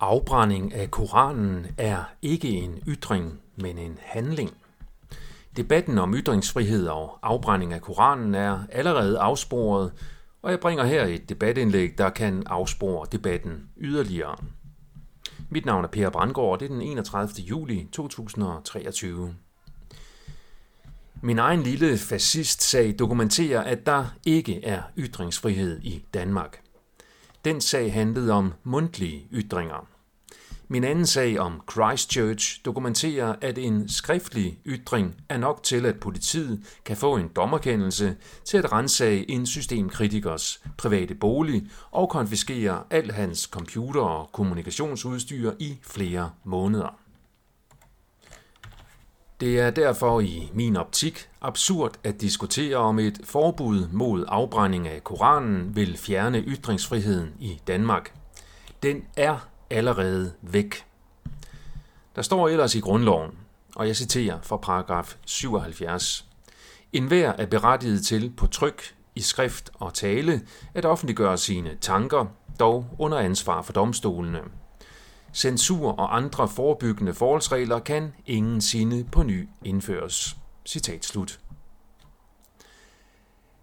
Afbrænding af Koranen er ikke en ytring, men en handling. Debatten om ytringsfrihed og afbrænding af Koranen er allerede afsporet, og jeg bringer her et debatindlæg, der kan afspore debatten yderligere. Mit navn er Per Brandgaard, og det er den 31. juli 2023. Min egen lille fascistsag dokumenterer, at der ikke er ytringsfrihed i Danmark. Den sag handlede om mundtlige ytringer. Min anden sag om Christchurch dokumenterer, at en skriftlig ytring er nok til, at politiet kan få en dommerkendelse til at rensage en systemkritikers private bolig og konfiskere al hans computer- og kommunikationsudstyr i flere måneder. Det er derfor i min optik absurd at diskutere om et forbud mod afbrænding af Koranen vil fjerne ytringsfriheden i Danmark. Den er allerede væk. Der står ellers i grundloven, og jeg citerer fra paragraf 77. En hver er berettiget til på tryk, i skrift og tale at offentliggøre sine tanker, dog under ansvar for domstolene. Censur og andre forebyggende forholdsregler kan ingen sinde på ny indføres. Citat slut.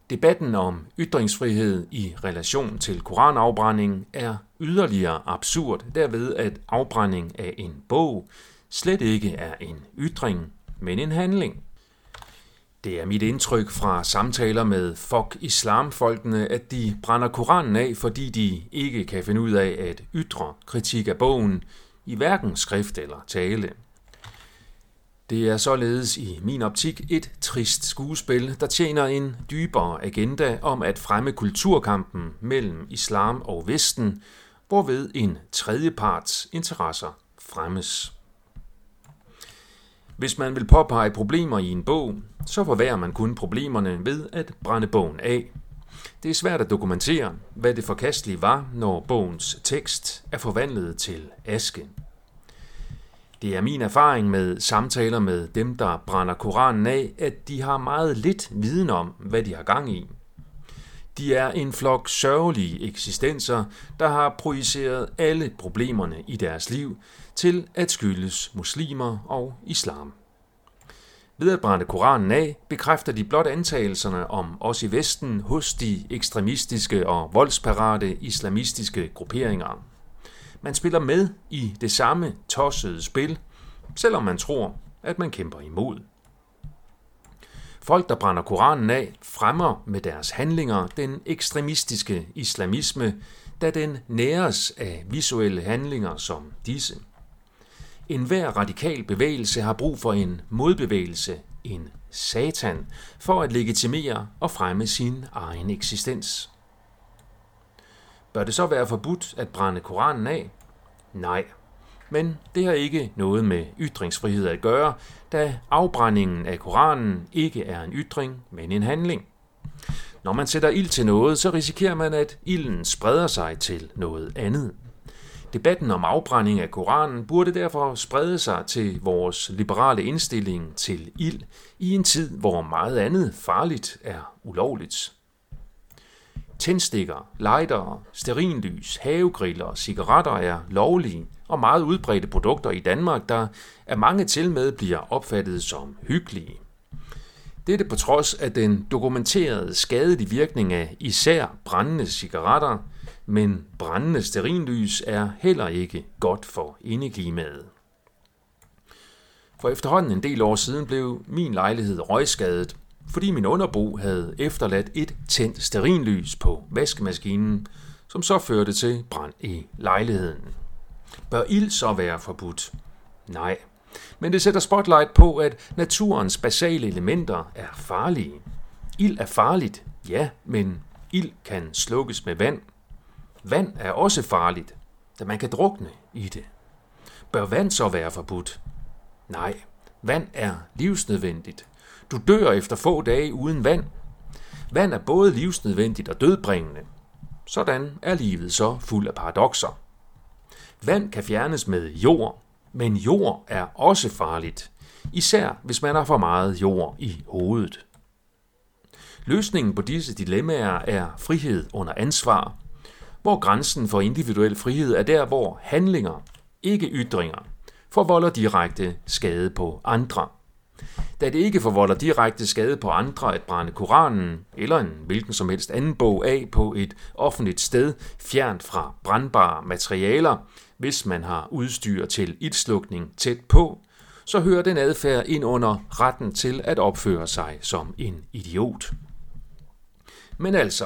Debatten om ytringsfrihed i relation til koranafbrænding er yderligere absurd derved, at afbrænding af en bog slet ikke er en ytring, men en handling. Det er mit indtryk fra samtaler med fuck Islamfolkene, at de brænder Koranen af, fordi de ikke kan finde ud af at ytre kritik af bogen i hverken skrift eller tale. Det er således i min optik et trist skuespil, der tjener en dybere agenda om at fremme kulturkampen mellem islam og vesten, hvorved en tredjeparts interesser fremmes. Hvis man vil påpege problemer i en bog, så forværrer man kun problemerne ved at brænde bogen af. Det er svært at dokumentere, hvad det forkastelige var, når bogens tekst er forvandlet til aske. Det er min erfaring med samtaler med dem, der brænder Koranen af, at de har meget lidt viden om, hvad de har gang i. De er en flok sørgelige eksistenser, der har projiceret alle problemerne i deres liv til at skyldes muslimer og islam. Ved at brænde Koranen af, bekræfter de blot antagelserne om os i Vesten hos de ekstremistiske og voldsparate islamistiske grupperinger. Man spiller med i det samme tossede spil, selvom man tror, at man kæmper imod. Folk, der brænder Koranen af, fremmer med deres handlinger den ekstremistiske islamisme, da den næres af visuelle handlinger som disse. En hver radikal bevægelse har brug for en modbevægelse, en satan, for at legitimere og fremme sin egen eksistens. Bør det så være forbudt at brænde Koranen af? Nej. Men det har ikke noget med ytringsfrihed at gøre, da afbrændingen af Koranen ikke er en ytring, men en handling. Når man sætter ild til noget, så risikerer man, at ilden spreder sig til noget andet. Debatten om afbrænding af Koranen burde derfor sprede sig til vores liberale indstilling til ild i en tid, hvor meget andet farligt er ulovligt. Tændstikker, lightere, sterinlys, havegriller og cigaretter er lovlige og meget udbredte produkter i Danmark, der af mange til med bliver opfattet som hyggelige. Dette på trods af den dokumenterede skadelige virkning af især brændende cigaretter, men brændende sterinlys er heller ikke godt for indeklimaet. For efterhånden en del år siden blev min lejlighed røgskadet, fordi min underbo havde efterladt et tændt sterinlys på vaskemaskinen, som så førte til brand i lejligheden. Bør ild så være forbudt? Nej, men det sætter spotlight på, at naturens basale elementer er farlige. Ild er farligt, ja, men ild kan slukkes med vand. Vand er også farligt, da man kan drukne i det. Bør vand så være forbudt? Nej, vand er livsnødvendigt. Du dør efter få dage uden vand. Vand er både livsnødvendigt og dødbringende. Sådan er livet så fuld af paradoxer. Vand kan fjernes med jord, men jord er også farligt, især hvis man har for meget jord i hovedet. Løsningen på disse dilemmaer er frihed under ansvar, hvor grænsen for individuel frihed er der, hvor handlinger, ikke ytringer, forvolder direkte skade på andre. Da det ikke forvolder direkte skade på andre at brænde Koranen eller en hvilken som helst anden bog af på et offentligt sted fjernt fra brandbare materialer, hvis man har udstyr til ildslukning tæt på, så hører den adfærd ind under retten til at opføre sig som en idiot. Men altså,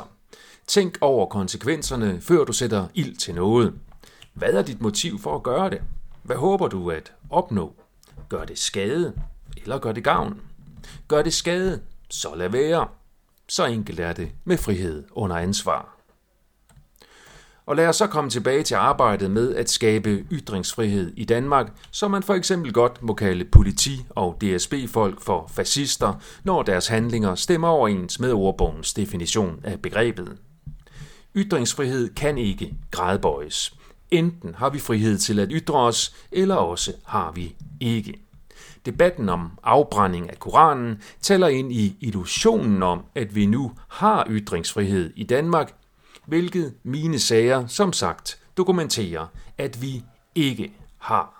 tænk over konsekvenserne, før du sætter ild til noget. Hvad er dit motiv for at gøre det? Hvad håber du at opnå? Gør det skade, eller gør det gavn? Gør det skade, så lad være. Så enkelt er det med frihed under ansvar. Og lad os så komme tilbage til arbejdet med at skabe ytringsfrihed i Danmark, som man for eksempel godt må kalde politi- og DSB-folk for fascister, når deres handlinger stemmer overens med ordbogens definition af begrebet. Ytringsfrihed kan ikke gradbøjes. Enten har vi frihed til at ytre os, eller også har vi ikke. Debatten om afbrænding af Koranen tæller ind i illusionen om, at vi nu har ytringsfrihed i Danmark, hvilket mine sager som sagt dokumenterer, at vi ikke har.